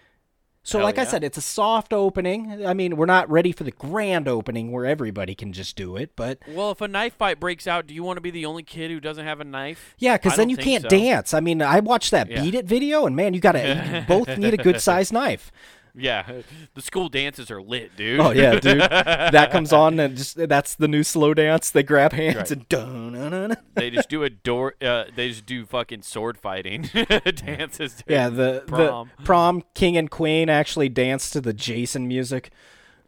So Hell like I said, it's a soft opening. I mean, we're not ready for the grand opening where everybody can just do it, but Well, if a knife fight breaks out, do you want to be the only kid who doesn't have a knife? yeah, because then you can't so. dance. I mean, I watched that Yeah. Beat It video, and man, you gotta you both need a good sized knife. Yeah, the school dances are lit, dude. Oh yeah, dude. that comes on and just that's the new slow dance. They grab hands Right. and dun, dun, dun, they just do a door. Uh, they just do fucking sword fighting dances. Dude. Yeah, the Prom. the prom king and queen actually dance to the Jason music.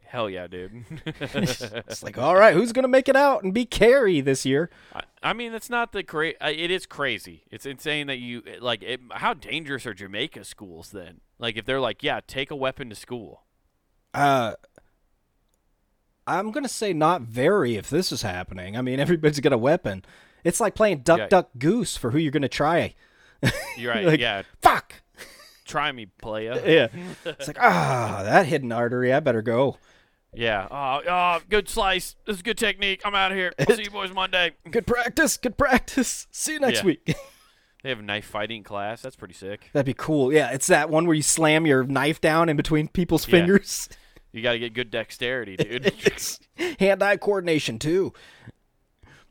Hell yeah, dude. It's like, all right, who's gonna make it out and be Carrie this year? I, I mean, it's not the cra- uh, It is crazy. It's insane that you like. It, how dangerous are Jamaica schools then? Like, if they're like, yeah, take a weapon to school. Uh, I'm gonna say not very if this is happening. I mean, everybody's got a weapon. It's like playing duck, Yeah. duck, goose for who you're gonna try. You're right. Like- yeah, Fuck. try me, playa. Yeah. It's like ah, that hidden artery. I better go. Yeah. Oh, oh, good slice. This is good technique. I'm out of here. I'll see you boys Monday. Good practice. Good practice. See you next Yeah. week. They have a knife fighting class. That's pretty sick. That'd be cool. Yeah, it's that one where you slam your knife down in between people's Yeah. fingers. You got to get good dexterity, dude. Hand-eye coordination too.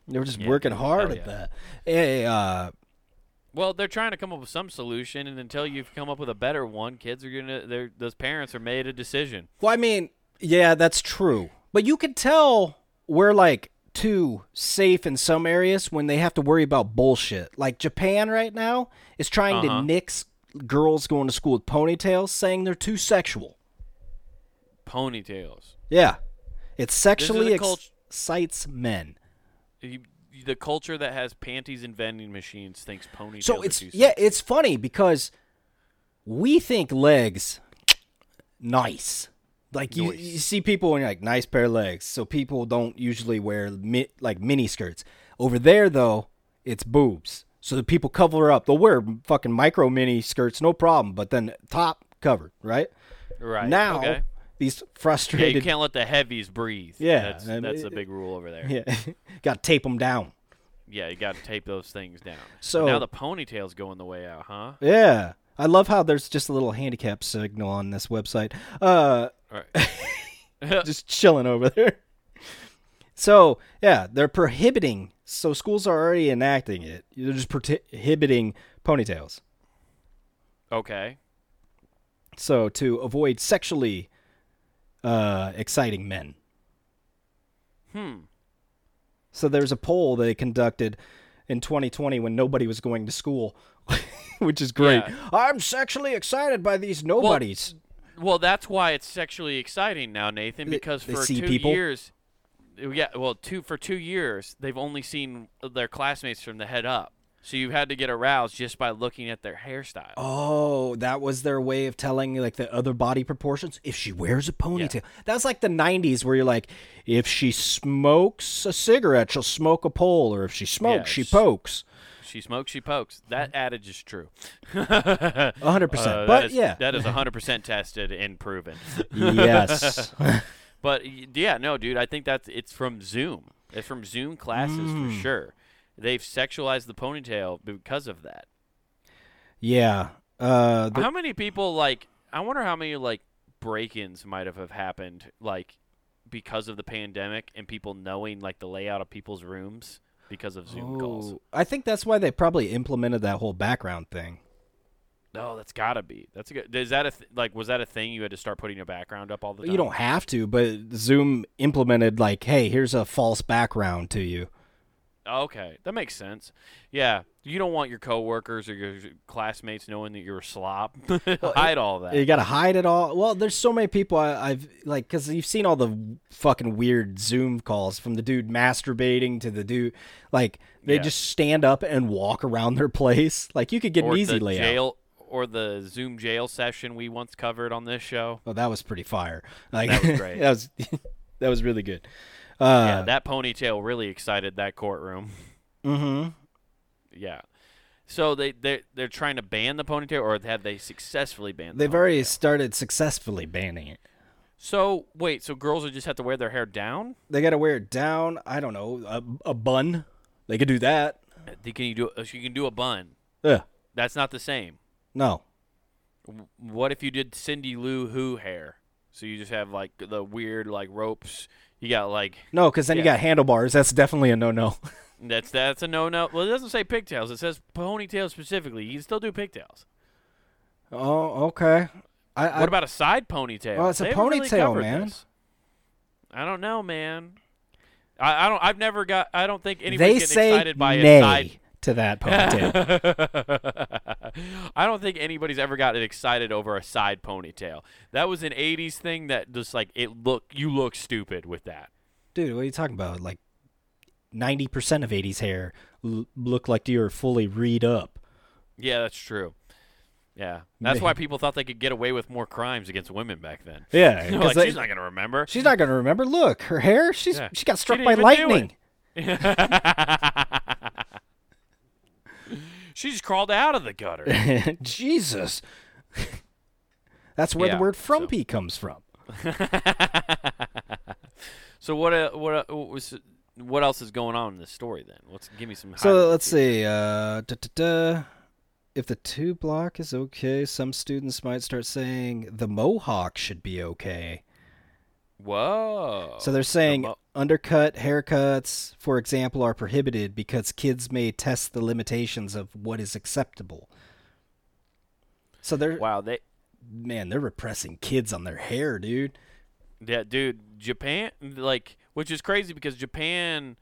They were just Yeah, working hard at yeah. that. Hey, uh, Well, they're trying to come up with some solution, and until you've come up with a better one, kids are gonna. Those parents are made a decision. well, I mean, yeah, that's true. But you can tell we're like too safe in some areas when they have to worry about bullshit. Like Japan right now is trying Uh-huh. to nix girls going to school with ponytails, saying they're too sexual. Ponytails. Yeah, it sexually cult- excites men. The culture that has panties and vending machines thinks ponytails. So are it's too yeah, sexy. it's funny because we think legs nice. Like you, you see people and you're like nice pair of legs. So people don't usually wear mi- like mini skirts. Over there though, it's boobs. So the people cover up. They'll wear fucking micro mini skirts, no problem. But then top covered, right? right Now Okay. these Yeah, you frustrated, can't let the heavies breathe. Yeah, that's, that's it- a big rule over there. yeah, got to tape them down. Yeah, you got to tape those things down. So- now the ponytails going the way out, huh? Yeah, I love how there's just a little handicap signal on this website. Uh, right. just chilling over there. So yeah, they're prohibiting. So schools are already enacting it. They're just prohibiting ponytails. okay. So to avoid sexually uh, exciting men. Hmm. So there's a poll they conducted in 2020 when nobody was going to school, which is great. Yeah. I'm sexually excited by these nobodies. Well, that's why it's sexually exciting now, Nathan, because they for two people? years, yeah, well, two for two years, they've only seen their classmates from the head up. So you had to get aroused just by looking at their hairstyle. Oh, that was their way of telling like the other body proportions. If she wears a ponytail, that was like the '90s, where you're like, if she smokes a cigarette, she'll smoke a pole, or if she smokes, she Yes. pokes. She smokes, she pokes. That adage is true. Hundred percent. Uh, But is- yeah, that is 100% tested and proven. yes, But yeah, no, dude, I think that's it's from Zoom. It's from Zoom classes Mm. for sure. They've sexualized the ponytail because of that. yeah. Uh, the, how many people like? I wonder how many like break-ins might have have happened like because of the pandemic and people knowing like the layout of people's rooms because of Zoom calls. I think that's why they probably implemented that whole background thing. No, that's gotta be. That's a good. Is that a th- like? Was that a thing you had to start putting your background up all the time? You don't have to, but Zoom implemented like, hey, here's a false background to you. Okay, that makes sense. Yeah, you don't want your coworkers or your classmates knowing that you're a slob. Hide all that. You gotta hide it all. Well, there's so many people I, I've like because you've seen all the fucking weird Zoom calls from the dude masturbating to the dude like they Yeah. just stand up and walk around their place. Like you could get or an easy layout. jail or the Zoom jail session we once covered on this show. Oh, that was pretty fire. Like That was great. that was that was really good. Uh, yeah, that ponytail really excited that courtroom. mm-hmm. Yeah. So they they they're trying to ban the ponytail, or have they successfully banned? The They've already started successfully banning it. So wait, so girls would just have to wear their hair down? They got to wear it down. I don't know a, a bun. They could do that. They- Can you do? uh, You can do a bun. Yeah. That's not the same. No. What if you did Cindy Lou Who hair? So you just have like the weird like ropes. You got like No, because then you got handlebars. That's definitely a no-no. that's that's a no no. Well, it doesn't say pigtails. It says ponytail specifically. You can still do pigtails. oh, okay. I, I What about a side ponytail? Well, it's a They really ponytail, man. this. I don't know, man. I, I don't. I've never got. I don't think they anybody's getting say excited by nay a side. to that ponytail. I don't think anybody's ever gotten excited over a side ponytail. That was an '80s thing that just like it look. You look stupid with that. Dude, what are you talking about? Like ninety percent of '80s hair l- look like you're fully reed up. Yeah, that's true. Yeah, that's why people thought they could get away with more crimes against women back then. Yeah, like, they- she's not gonna remember. she's not gonna remember. Look, her hair. She's Yeah. she got struck didn't by lightning. She just crawled out of the gutter. Jesus. That's where Yeah, the word so- frumpy comes from. so what? Uh, what? Uh, what was? What else is going on in this story then? Let's give me some. So let's here. see. Uh, da, da, da. If the two block is okay, some students might start saying the mohawk should be okay. Whoa. So they're saying mo- undercut haircuts, for example, are prohibited because kids may test the limitations of what is acceptable. So they're Wow. They. man, they're repressing kids on their hair, dude. Yeah, dude. Japan, like, which is crazy because Japan,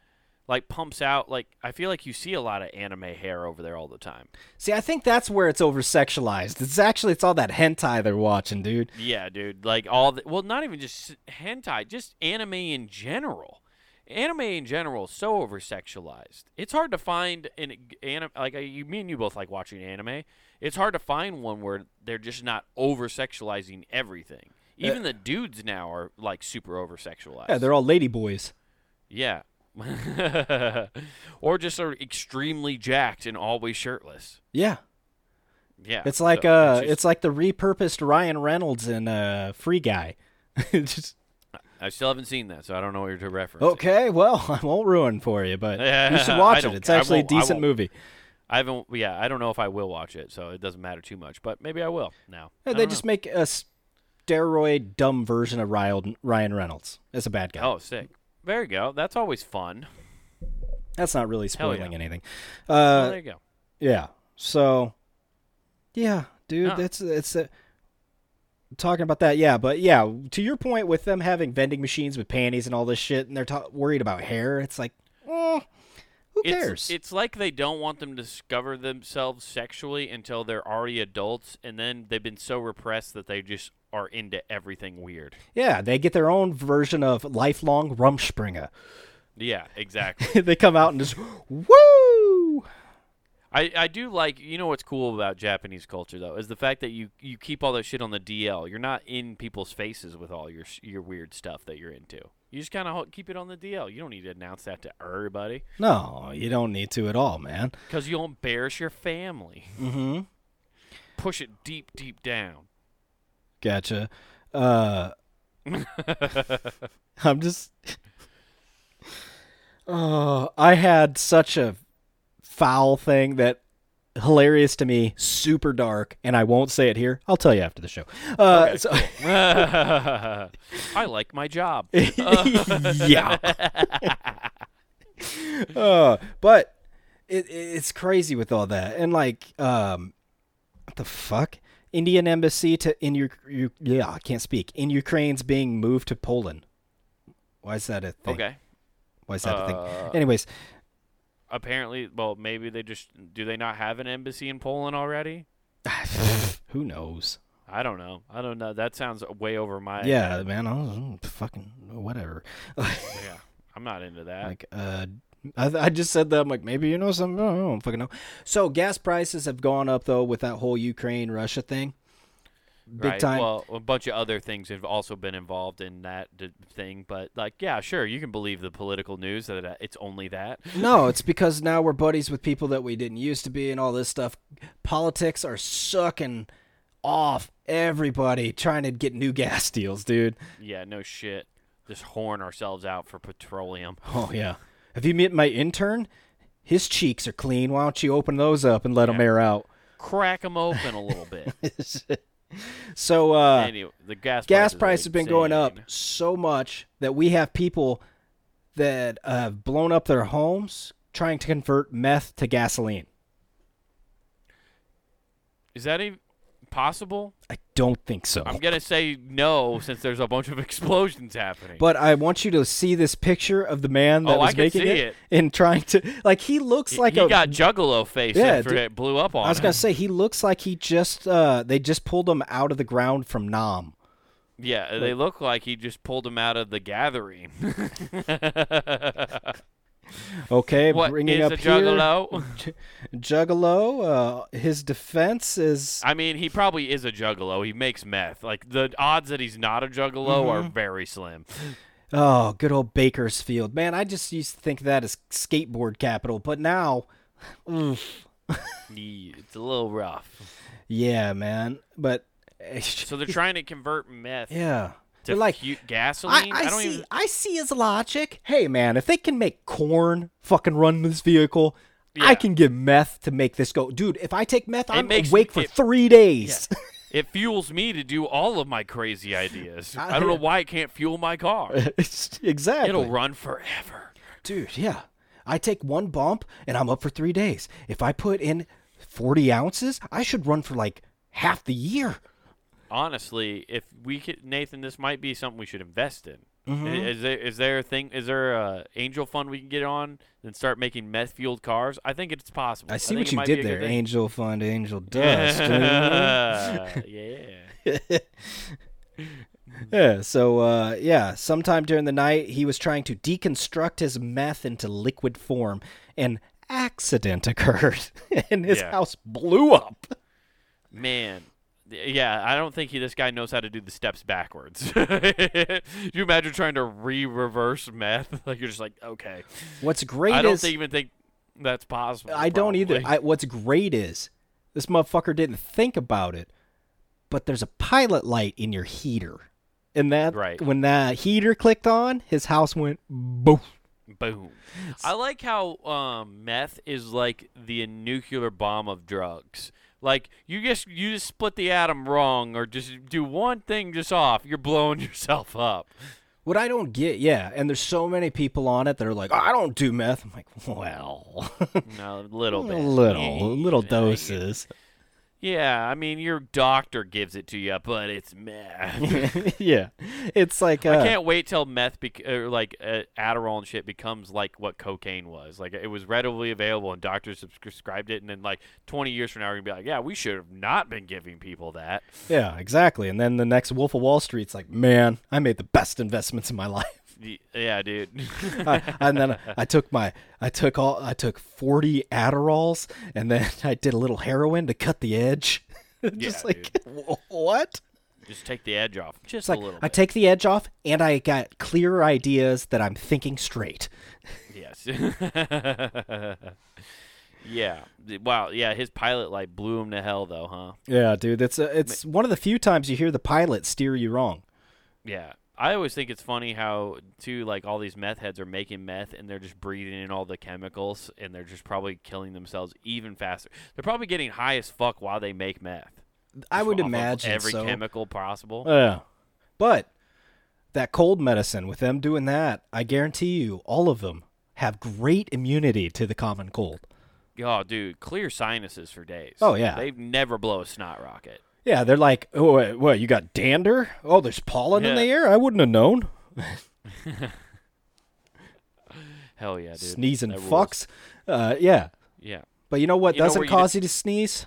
like, pumps out like I feel like you see a lot of anime hair over there all the time. See, I think that's where it's over sexualized. It's actually it's all that hentai they're watching, dude. Yeah, dude. Like all the well, not even just hentai, just anime in general. Anime in general is so over sexualized. It's hard to find an anime like uh, you me and you both like watching anime. It's hard to find one where they're just not over sexualizing everything. Even the dudes now are like super over sexualized. Yeah, they're all lady boys. Yeah. or just are extremely jacked and always shirtless. Yeah. Yeah. It's like so uh just- it's like the repurposed Ryan Reynolds in uh Free Guy. Just I still haven't seen that, so I don't know what you're to reference. okay, well, I won't ruin for you, but you should watch it. It's care. Actually a won't- I decent movie. I haven't. Yeah, I don't know if I will watch it, so it doesn't matter too much. But maybe I will now. Yeah, they just know. make a steroid dumb version of Ryan Reynolds as a bad guy. Oh, sick. There you go. That's always fun. That's not really Hell yeah. spoiling anything. Uh, there you go. yeah. So, yeah, dude, that's it's uh, talking about that. Yeah, but yeah, to your point with them having vending machines with panties and all this shit, and they're ta- worried about hair. It's like, eh, who It's, cares? it's like they don't want them to discover themselves sexually until they're already adults, and then they've been so repressed that they just are into everything weird. yeah, they get their own version of lifelong Rumspringa. Yeah, exactly. they come out and just woo. I, I do like you know what's cool about Japanese culture though is the fact that you, you keep all that shit on the DL. You're not in people's faces with all your your weird stuff that you're into. You just kind of keep it on the DL. You don't need to announce that to everybody No, you don't need to at all, man. because you'll embarrass your family. Mm-hmm. Push it deep, deep down. Gotcha. Uh, I'm just. Oh, I had such a foul thing that hilarious to me, super dark, and I won't say it here. I'll tell you after the show. Uh, Okay, so- I like my job. yeah. uh, but it, it's crazy with all that, and like, um, what the fuck? Indian embassy to in your, you yeah, I can't speak. In Ukraine's being moved to Poland. Why is that a thing? Okay. Why is that a thing? Uh, Anyways, apparently, well, maybe they just do they not have an embassy in Poland already? Who knows? I don't know. I don't know. That sounds way over my Yeah, head. man. I was fucking whatever. yeah. I'm not into that. like, uh, I, I just said that. I'm like, maybe you know something. I don't fucking know. So gas prices have gone up though with that whole Ukraine Russia thing. Big right. time. Well, a bunch of other things have also been involved in that d- thing, but like, yeah, sure, you can believe the political news that uh, it's only that. no, it's because now we're buddies with people that we didn't used to be, and all this stuff. Politics are sucking off everybody trying to get new gas deals, dude. Yeah, no shit. Just horn ourselves out for petroleum. Oh yeah. Have you met my intern? His cheeks are clean. Why don't you open those up and let them air out? Crack them open a little bit. so uh, anyway, the gas gas are prices been going up so much that we have people that have blown up their homes trying to convert meth to gasoline. Is that even possible? I don't think so. I'm gonna say no, since there's a bunch of explosions happening. But I want you to see this picture of the man that Oh, was making see it, and trying to like he looks he, like he a got Juggalo face Yeah, after dude. it blew up on I was him. gonna say he looks like he just uh they just pulled him out of the ground from Nam. Yeah, they look like he just pulled him out of the gathering. Okay, what bringing is up a here, juggalo? J- Juggalo. Uh, his defense is I mean, he probably is a juggalo. He makes meth. Like the odds that he's not a juggalo are Mm-hmm. very slim. oh, good old Bakersfield. Man, I just used to think that as skateboard capital, but now, It's a little rough. yeah, man. But So they're trying to convert meth yeah, to they're like fu- I, gasoline. I don't see. even. I see his logic. Hey, man, if they can make corn fucking run this vehicle, I can get meth to make this go. Dude, if I take meth, I'm makes- awake for it- three days. It fuels me to do all of my crazy ideas. I- I don't know why it can't fuel my car. exactly. It'll run forever. Dude, yeah. I take one bump and I'm up for three days. If I put in 40 ounces, I should run for like half the year. Honestly, if we could, Nathan, this might be something we should invest in. Mm-hmm. I- Is there is there a thing? Is there a angel fund we can get on and start making meth fueled cars? I think it's possible. I see think what you did there. Angel fund, angel dust. dude. yeah. yeah, so uh, yeah, sometime during the night, he was trying to deconstruct his meth into liquid form. An accident occurred, and his Yeah. house blew up. Man. Yeah, I don't think he, this guy knows how to do the steps backwards. You imagine trying to re-reverse meth? Like you're just like, okay. What's great is I don't is think, even think that's possible. I don't either. I, what's great is this motherfucker didn't think about it, but there's a pilot light in your heater, and that Right. when that heater clicked on, his house went boom. Boom. I like how um, meth is like the nuclear bomb of drugs. Like you just you just split the atom wrong or just do one thing just off, you're blowing yourself up. What I don't get, yeah, and there's so many people on it that are like, oh, I don't do meth. I'm like, well, No, a little bit. little, little doses. Yeah, I mean your doctor gives it to you, but it's meth. yeah, it's like uh, I can't wait till meth, bec- or like uh, Adderall and shit, becomes like what cocaine was. Like it was readily available, and doctors prescribed it. And then like 20 years from now, we're gonna be like, yeah, we should have not been giving people that. yeah, exactly. And then the next Wolf of Wall Street's like, man, I made the best investments in my life. Yeah, dude. I, and then I took my I took all I took 40 Adderalls and then I did a little heroin to cut the edge. Just Yeah, like "Wh- what? Just take the edge off, just It's a like little I take the edge off and I got clearer ideas that I'm thinking straight. yes. yeah. Wow. Yeah, his pilot light blew him to hell, though, huh? Yeah, dude, it's it's one of the few times you hear the pilot steer you wrong. Yeah. I always think it's funny how too like all these meth heads are making meth and they're just breathing in all the chemicals and they're just probably killing themselves even faster. They're probably getting high as fuck while they make meth. I would imagine every so. chemical possible. Yeah. But that cold medicine, with them doing that, I guarantee you, all of them have great immunity to the common cold. oh, dude, clear sinuses for days. Oh, yeah. They never blow a snot rocket. Yeah, they're like, oh, what, you got dander? Oh, there's pollen in the air? I wouldn't have known. Hell yeah, dude. Sneezing That fucks. Uh, yeah. Yeah. But you know what You doesn't you cause you to sneeze?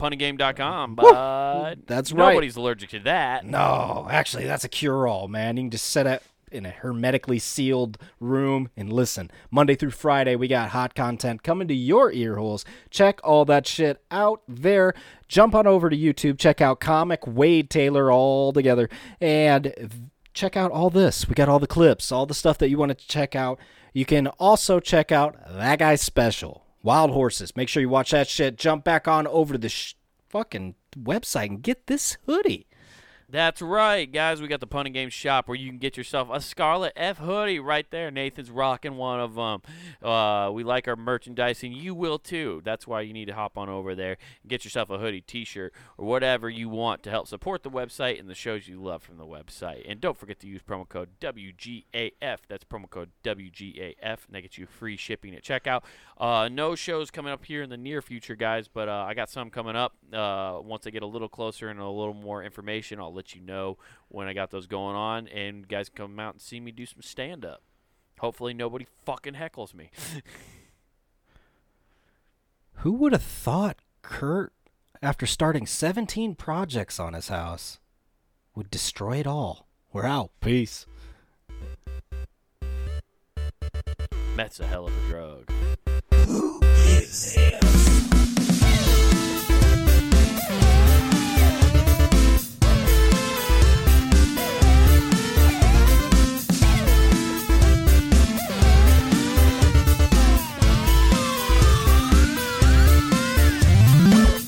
Punnygame.com, Woo! but That's right. nobody's allergic to that. No, actually, that's a cure-all, man. You can just set it in a hermetically sealed room and listen. Monday through Friday, we got hot content coming to your ear holes. Check all that shit out there. Jump on over to YouTube. Check out Comic Wade Taylor all together, and check out all this. We got all the clips, all the stuff that you want to check out. You can also check out that guy's special, Wild Horses. Make sure you watch that shit. Jump back on over to the sh- fucking website and get this hoodie. That's right, guys. We got the Punting Game shop where you can get yourself a Scarlet F hoodie right there. Nathan's rocking one of them. Uh, we like our merchandise, and you will too. That's why you need to hop on over there and get yourself a hoodie, T-shirt, or whatever you want to help support the website and the shows you love from the website. And don't forget to use promo code WGAF. That's promo code WGAF, and that gets you free shipping at checkout. Uh, no shows coming up here in the near future, guys, but uh, I got some coming up. Uh, once I get a little closer and a little more information, I'll let you know when I got those going on, and guys come out and see me do some stand up. Hopefully, nobody fucking heckles me. Who would have thought Kurt, after starting 17 projects on his house, would destroy it all? We're out. Peace. That's a hell of a drug. Who gives a